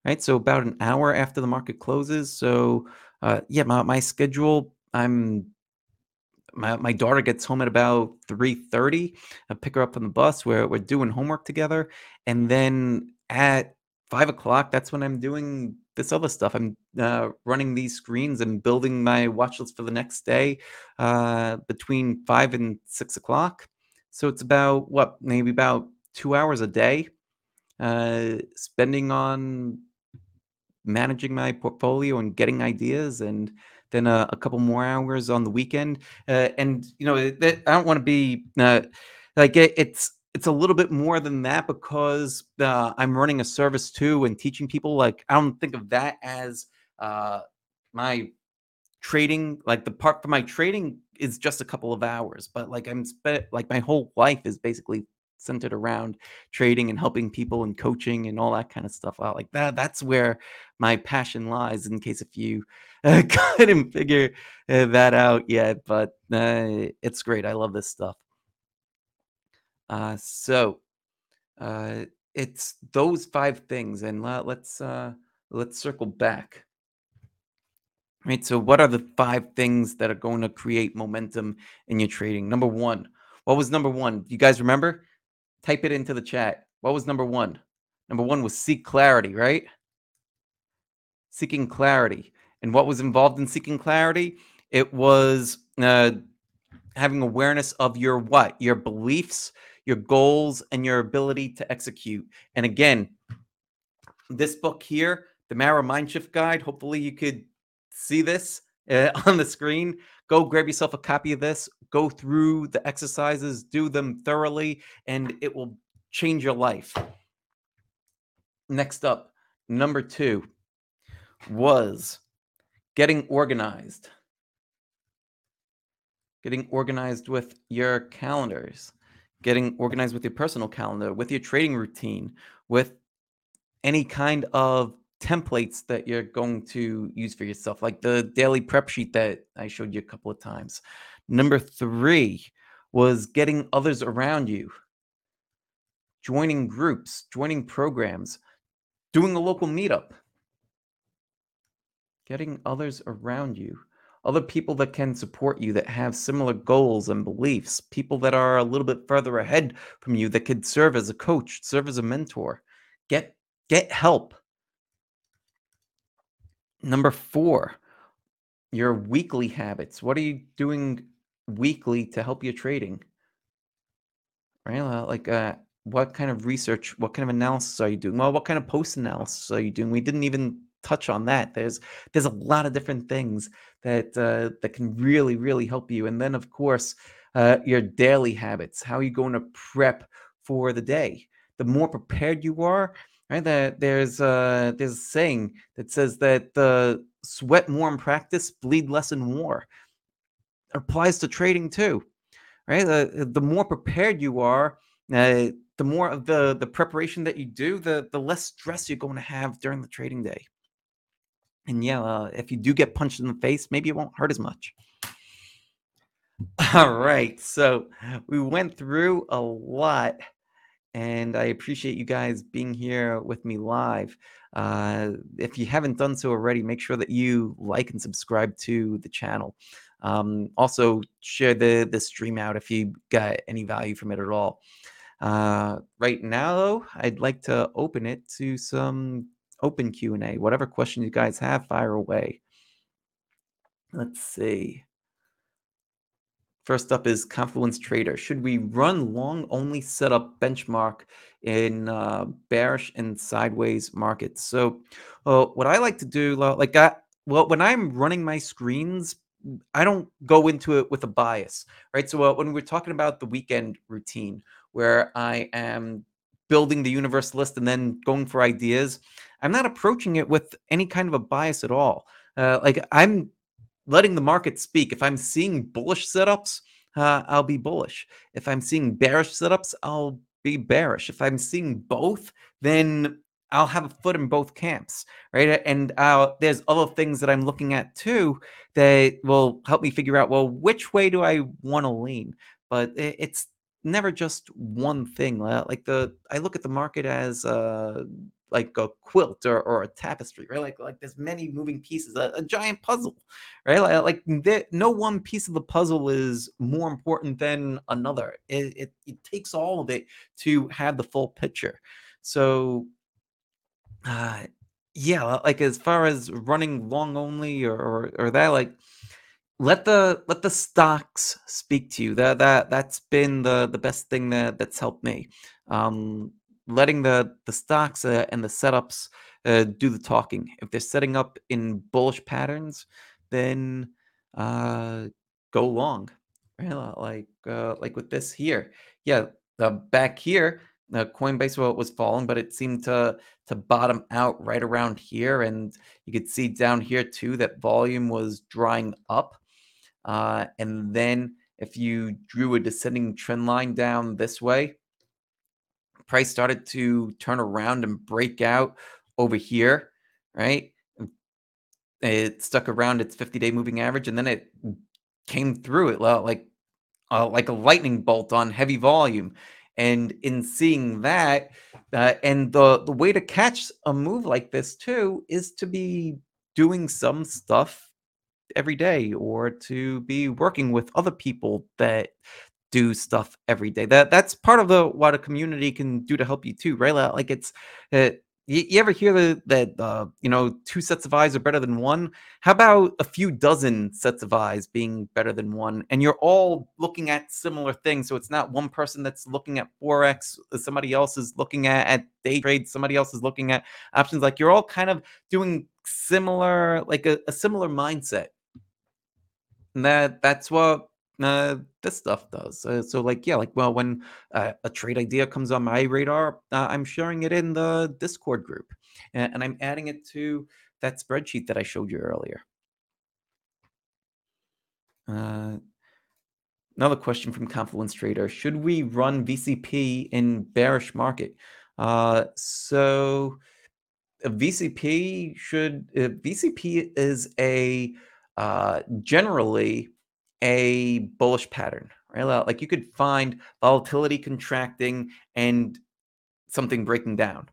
right? So about an hour after the market closes. So uh, yeah, my my schedule. I'm my my daughter gets home at about 3:30. I pick her up on the bus. Where we're doing homework together, and then at five o'clock, that's when I'm doing this other stuff. I'm uh, running these screens and building my watch list for the next day uh, between five and six o'clock. So it's about what maybe about two hours a day uh, spending on managing my portfolio and getting ideas and then a, a couple more hours on the weekend uh, and you know it- that, i don't want to be uh, like it, it's it's a little bit more than that because uh, i'm running a service too and teaching people like i don't think of that as uh, my trading like the part for my trading is just a couple of hours but like i'm like my whole life is basically centered around trading and helping people and coaching and all that kind of stuff out like that that's where my passion lies in case if you uh, couldn't figure uh, that out yet but uh, it's great i love this stuff uh, so uh, it's those five things and let's uh, let's circle back Right. So, what are the five things that are going to create momentum in your trading? Number one, what was number one? You guys remember? Type it into the chat. What was number one? Number one was seek clarity, right? Seeking clarity. And what was involved in seeking clarity? It was uh, having awareness of your what? Your beliefs, your goals, and your ability to execute. And again, this book here, the Mara Mindshift Guide, hopefully you could see this uh, on the screen. Go grab yourself a copy of this, go through the exercises, do them thoroughly, and it will change your life. Next up, number two was getting organized. Getting organized with your calendars, getting organized with your personal calendar, with your trading routine, with any kind of templates that you're going to use for yourself, like the daily prep sheet that I showed you a couple of times. Number three was getting others around you, joining groups, joining programs, doing a local meetup, getting others around you, other people that can support you that have similar goals and beliefs, people that are a little bit further ahead from you that could serve as a coach, serve as a mentor. Get get help Number four, your weekly habits. What are you doing weekly to help your trading? Right? Like, uh, what kind of research, what kind of analysis are you doing? Well, what kind of post analysis are you doing? We didn't even touch on that. There's there's a lot of different things that uh, that can really really help you. And then of course, uh, your daily habits. How are you going to prep for the day? The more prepared you are, Right? That there's a there's a saying that says that the sweat more in practice, bleed less in war. It applies to trading too, right? The the more prepared you are, uh, the more of the the preparation that you do, the the less stress you're going to have during the trading day. And yeah, uh, if you do get punched in the face, maybe it won't hurt as much. All right, so we went through a lot and I appreciate you guys being here with me live. Uh, if you haven't done so already, make sure that you like and subscribe to the channel. Um, also, share the the stream out if you got any value from it at all. Uh, right now, though, I'd like to open it to some open Q and A. Whatever question you guys have, fire away. Let's see. First up is Confluence Trader. Should we run long only setup benchmark in uh, bearish and sideways markets? So, uh, what I like to do, like I, well, when I'm running my screens, I don't go into it with a bias, right? So, uh, when we're talking about the weekend routine, where I am building the universe list and then going for ideas, I'm not approaching it with any kind of a bias at all. Uh, like I'm letting the market speak. If I'm seeing bullish setups, uh, I'll be bullish. If I'm seeing bearish setups, I'll be bearish. If I'm seeing both, then I'll have a foot in both camps, right? And uh, there's other things that I'm looking at too that will help me figure out, well, which way do I want to lean? But it's never just one thing. Like the, I look at the market as uh, like a quilt or, or a tapestry, right? Like like there's many moving pieces, a, a giant puzzle, right? Like, like there, no one piece of the puzzle is more important than another. It, it it takes all of it to have the full picture. So, uh, yeah, like as far as running long only or or, or that, like let the let the stocks speak to you. That that that's been the the best thing that that's helped me. Um, letting the the stocks uh, and the setups uh, do the talking. If they're setting up in bullish patterns, then uh, go long. Right? Like uh, like with this here, yeah. Back here, Coinbase was falling, but it seemed to to bottom out right around here, and you could see down here too that volume was drying up. Uh, and then if you drew a descending trend line down this way, price started to turn around and break out over here, right? It stuck around its 50-day moving average, and then it came through it like uh, like a lightning bolt on heavy volume. And in seeing that, uh, and the the way to catch a move like this too is to be doing some stuff every day or to be working with other people that do stuff every day. That that's part of the what a community can do to help you too, right? Like it's uh, you, you ever hear the, that uh, you know two sets of eyes are better than one? How about a few dozen sets of eyes being better than one, and you're all looking at similar things? So it's not one person that's looking at forex, uh, somebody else is looking at, at day trade, somebody else is looking at options. Like you're all kind of doing similar, like a, a similar mindset. That that's what uh, this stuff does. Uh, so, like, yeah, like, well, when uh, a trade idea comes on my radar, uh, I'm sharing it in the Discord group, and, and I'm adding it to that spreadsheet that I showed you earlier. Uh, another question from Confluence Trader: Should we run VCP in bearish market? Uh, so, VCP should VCP is a generally a bullish pattern, right? Like you could find volatility contracting and something breaking down,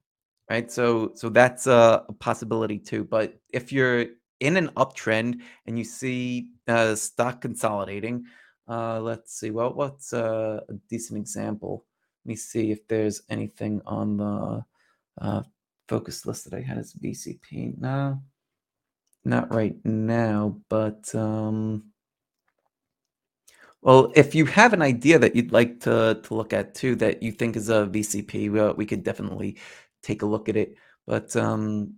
right? So so that's a, a possibility too. But if you're in an uptrend and you see uh, stock consolidating, uh, let's see. Well, what's a, a, decent example? Let me see if there's anything on the uh, focus list that I had as VCP. No, not right now, but um, well, if you have an idea that you'd like to to look at too, that you think is a VCP, well, we could definitely take a look at it. But um,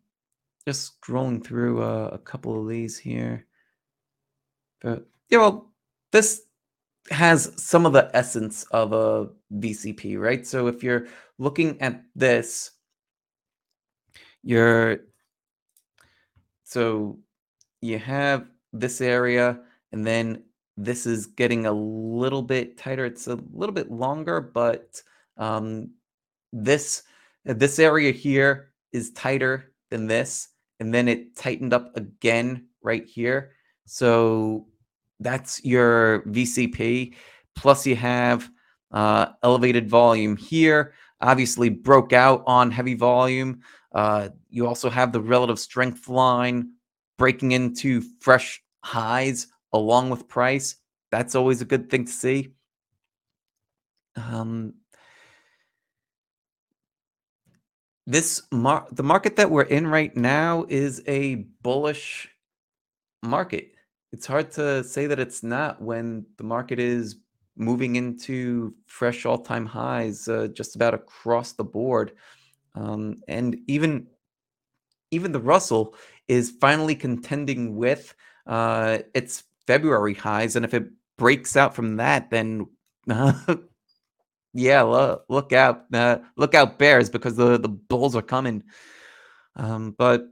just scrolling through uh, a couple of these here. But yeah, well, this has some of the essence of a VCP, right? So if you're looking at this, you're so you have this area, and then this is getting a little bit tighter. It's a little bit longer, but um, this this area here is tighter than this, and then it tightened up again right here. So that's your VCP. Plus, you have uh, elevated volume here. Obviously, broke out on heavy volume. Uh, you also have the relative strength line breaking into fresh highs along with price. That's always a good thing to see. Um, this mar- the market that we're in right now is a bullish market. It's hard to say that it's not when the market is moving into fresh all-time highs uh, just about across the board. Um, and even even the Russell is finally contending with uh, its February highs, and if it breaks out from that, then uh, yeah, look, look out, uh, look out, Bears, because the the Bulls are coming. Um, but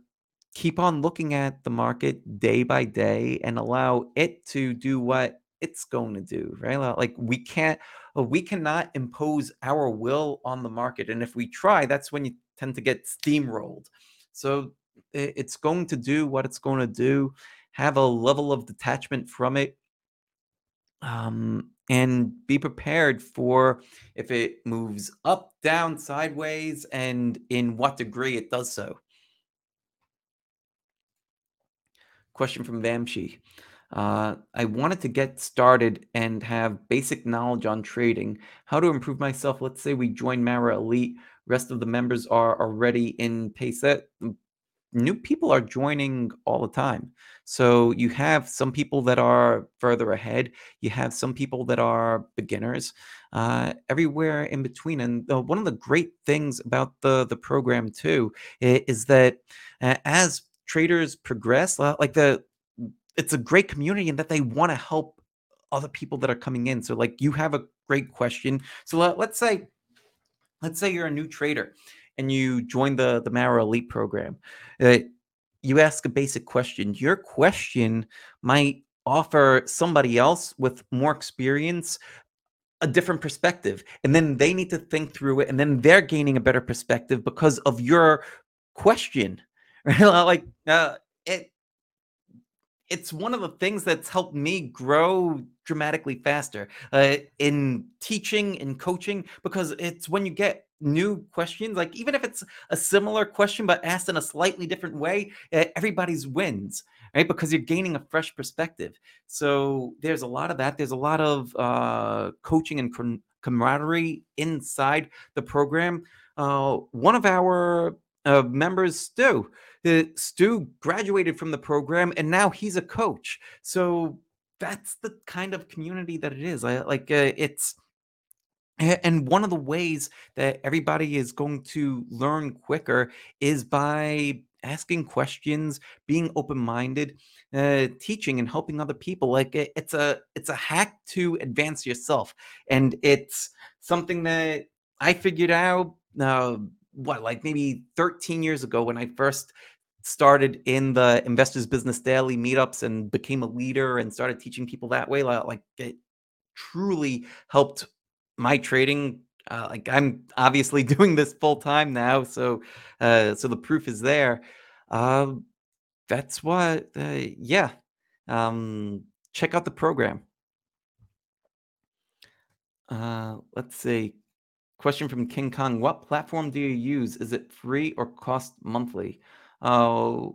keep on looking at the market day by day and allow it to do what it's going to do, right? Like we can't, uh, we cannot impose our will on the market, and if we try, that's when you tend to get steamrolled. So it's going to do what it's going to do have a level of detachment from it um, and be prepared for if it moves up, down, sideways, and in what degree it does so. Question from Vamshi. Uh, I wanted to get started and have basic knowledge on trading. How to improve myself? Let's say we join Mara Elite. Rest of the members are already in Payset new people are joining all the time. So you have some people that are further ahead. You have some people that are beginners. Uh, everywhere in between. And one of the great things about the the program too is that uh, as traders progress, like the it's a great community and that they want to help other people that are coming in. So like you have a great question. So let, let's say let's say you're a new trader and you join the the Mara Elite program, uh, you ask a basic question. Your question might offer somebody else with more experience a different perspective, and then they need to think through it, and then they're gaining a better perspective because of your question. Right? like uh, it it's one of the things that's helped me grow dramatically faster uh, in teaching and coaching because it's when you get new questions like even if it's a similar question but asked in a slightly different way everybody's wins right? Because you're gaining a fresh perspective. So there's a lot of that. There's a lot of uh, coaching and com- camaraderie inside the program. Uh, one of our uh, members, Stu, Stu graduated from the program and now he's a coach. So that's the kind of community that it is. I, like uh, it's And one of the ways that everybody is going to learn quicker is by asking questions, being open-minded, uh, teaching and helping other people. Like it- it's a it's a hack to advance yourself, and it's something that I figured out. Uh, what like maybe 13 years ago when I first started in the Investors Business Daily meetups and became a leader and started teaching people that way. li- Like it truly helped my trading uh, like i'm obviously doing this full time now so uh so the proof is there. Um that's what uh, yeah um check out the program. Uh let's see. Question from king kong what platform do you use? Is it free or cost monthly uh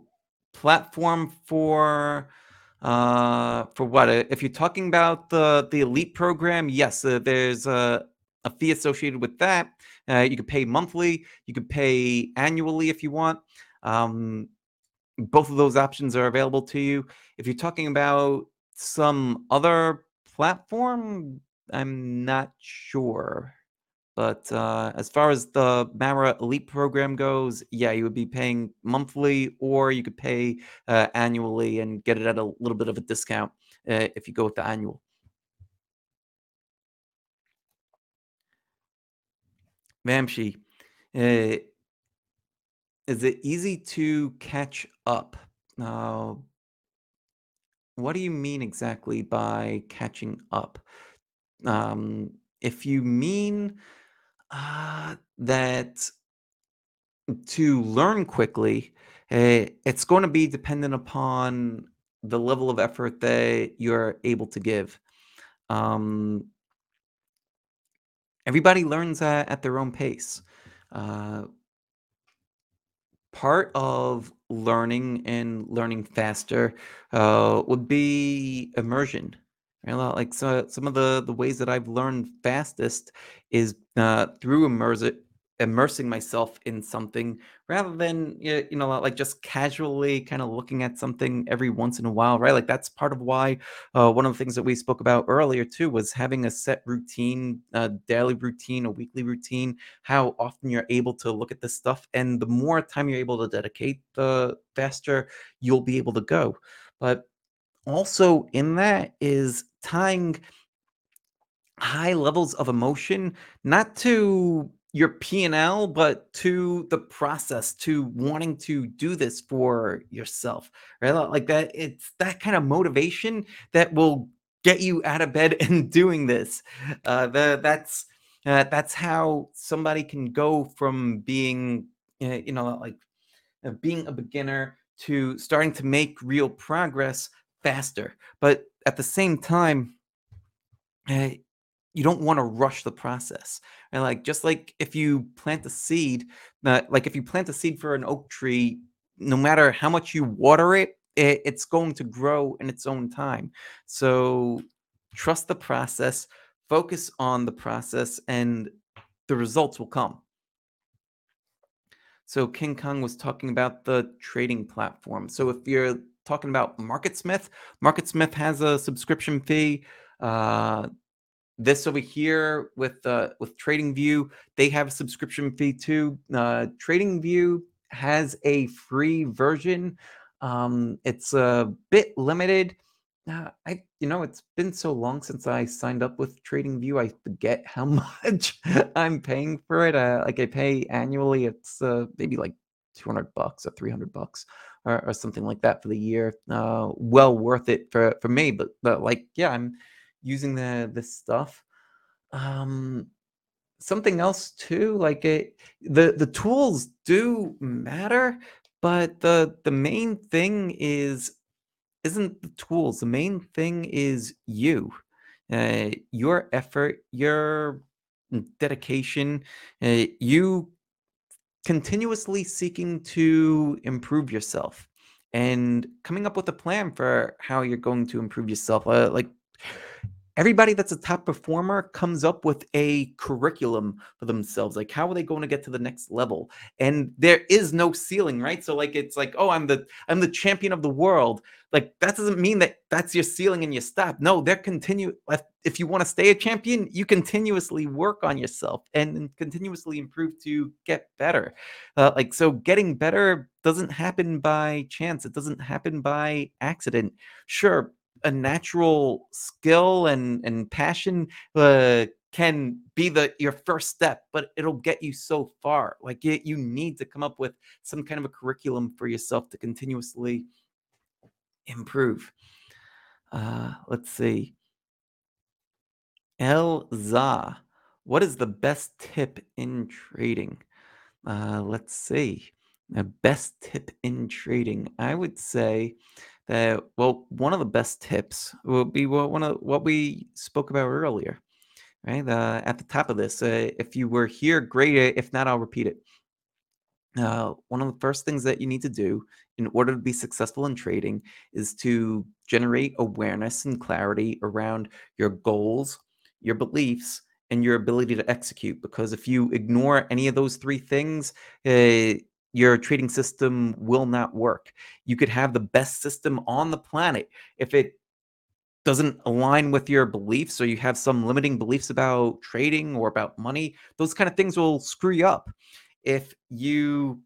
platform for uh for what? Uh, if you're talking about the the elite program yes uh, there's a, a fee associated with that. Uh, you could pay monthly you could pay annually if you want. Um both of those options are available to you. If you're talking about some other platform i'm not sure but uh, as far as the Mara Elite program goes, yeah, you would be paying monthly, or you could pay uh, annually and get it at a little bit of a discount uh, if you go with the annual. Vamshi, uh, is it easy to catch up? What do you mean exactly by catching up? Um, if you mean uh, that to learn quickly, eh, it's going to be dependent upon the level of effort that you're able to give. Um, everybody learns at, at their own pace. Uh, part of learning and learning faster uh, would be immersion. Right? Li- Like so, some of the the ways that I've learned fastest is uh, through immerse immersing myself in something rather than you know like just casually kind of looking at something every once in a while, right? Like that's part of why uh, one of the things that we spoke about earlier too was having a set routine, a daily routine, a weekly routine how often you're able to look at this stuff. And the more time you're able to dedicate, the faster you'll be able to go. But also in that is tying high levels of emotion, not to your P&L, but to the process, to wanting to do this for yourself, right? Like that, it's that kind of motivation that will get you out of bed and doing this. Uh, the, that's uh, that's how somebody can go from being, uh, you know, like uh, being a beginner to starting to make real progress faster. But at the same time, uh, you don't want to rush the process. And like just like if you plant a seed, uh, like if you plant a seed for an oak tree, no matter how much you water it, it, it's going to grow in its own time. So trust the process, focus on the process, and the results will come. So King Kong was talking about the trading platform. So if you're talking about MarketSmith, MarketSmith has a subscription fee. Uh, this over here with uh, with TradingView, they have a subscription fee too. Uh, TradingView has a free version. Um, it's a bit limited. Uh, I you know it's been so long since I signed up with TradingView, I forget how much I'm paying for it. Uh, like I pay annually, it's uh, maybe like 200 bucks or 300 bucks or, or something like that for the year. Uh, well worth it for for me. But but like yeah, I'm using the this stuff. Um, something else too, like it, the the tools do matter, but the the main thing is isn't the tools. The main thing is you, uh, your effort, your dedication, uh, you continuously seeking to improve yourself. and coming up with a plan for how you're going to improve yourself. Uh, like everybody that's a top performer comes up with a curriculum for themselves like how are they going to get to the next level? And there is no ceiling right? So like it's like oh i'm the i'm the champion of the world. Like that doesn't mean that that's your ceiling and you stop no they're continue if you want to stay a champion you continuously work on yourself and continuously improve to get better. Uh, like so getting better doesn't happen by chance. It doesn't happen by accident. Sure a natural skill and and passion uh, can be the your first step but it'll get you so far. Like it, you need to come up with some kind of a curriculum for yourself to continuously improve. Uh let's see. Elza what is the best tip in trading? Uh let's see. The best tip in trading i would say uh, well, one of the best tips will be what one of what we spoke about earlier, right? Uh, at the top of this, uh, if you were here, great. Uh, if not, I'll repeat it. Uh, one of the first things that you need to do in order to be successful in trading is to generate awareness and clarity around your goals, your beliefs, and your ability to execute. Because if you ignore any of those three things, uh, your trading system will not work. You could have the best system on the planet. If it doesn't align with your beliefs or you have some limiting beliefs about trading or about money, those kind of things will screw you up. If you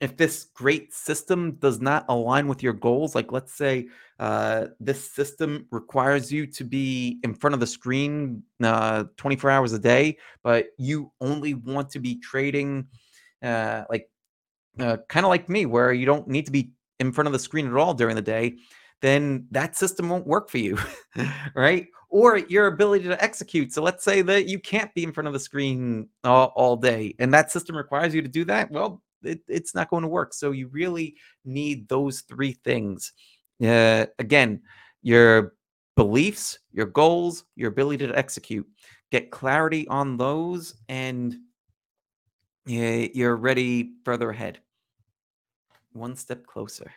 if this great system does not align with your goals, like let's say uh, this system requires you to be in front of the screen uh, 24 hours a day, but you only want to be trading uh, like uh, kind of like me, where you don't need to be in front of the screen at all during the day, then that system won't work for you, right? Or your ability to execute. So let's say that you can't be in front of the screen all, all day, and that system requires you to do that. Well, it, it's not going to work. So you really need those three things. Uh, again, your beliefs, your goals, your ability to execute. Get clarity on those, and you're ready further ahead one step closer.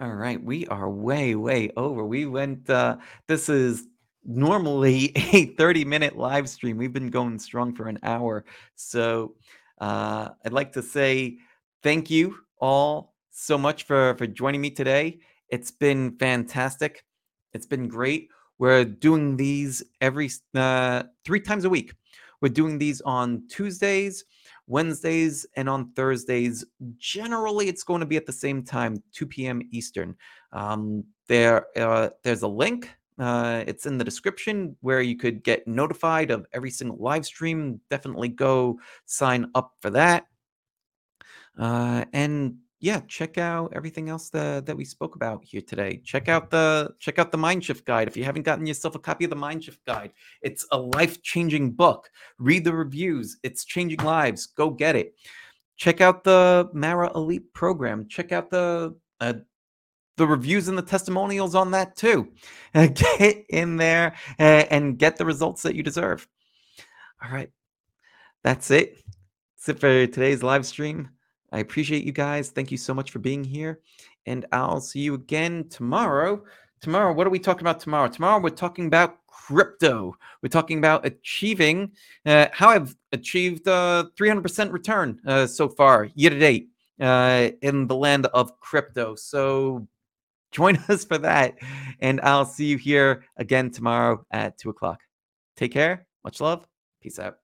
All right, we are way, way over. We went, uh, this is normally a 30 minute live stream. We've been going strong for an hour. So uh, I'd like to say thank you all so much for, for joining me today. It's been fantastic. It's been great. We're doing these every uh, three times a week. We're doing these on Tuesdays Wednesdays and on Thursdays, generally it's going to be at the same time, 2 p.m. Eastern. Um, there, uh, there's a link. Uh, it's in the description where you could get notified of every single live stream. Definitely go sign up for that. Uh, and yeah, check out everything else that, that we spoke about here today. Check out the check out the Mindshift guide. If you haven't gotten yourself a copy of the Mindshift guide, it's a life-changing book. Read the reviews. It's changing lives. Go get it. Check out the Mara Elite program. Check out the uh, the reviews and the testimonials on that too. Get in there uh, and get the results that you deserve. All right. That's it. That's it for today's live stream. I appreciate you guys. Thank you so much for being here. And I'll see you again tomorrow. Tomorrow, what are we talking about tomorrow? Tomorrow, we're talking about crypto. We're talking about achieving uh, how I've achieved uh, 300% return uh, so far, year to date, uh, in the land of crypto. So join us for that. And I'll see you here again tomorrow at 2 o'clock. Take care. Much love. Peace out.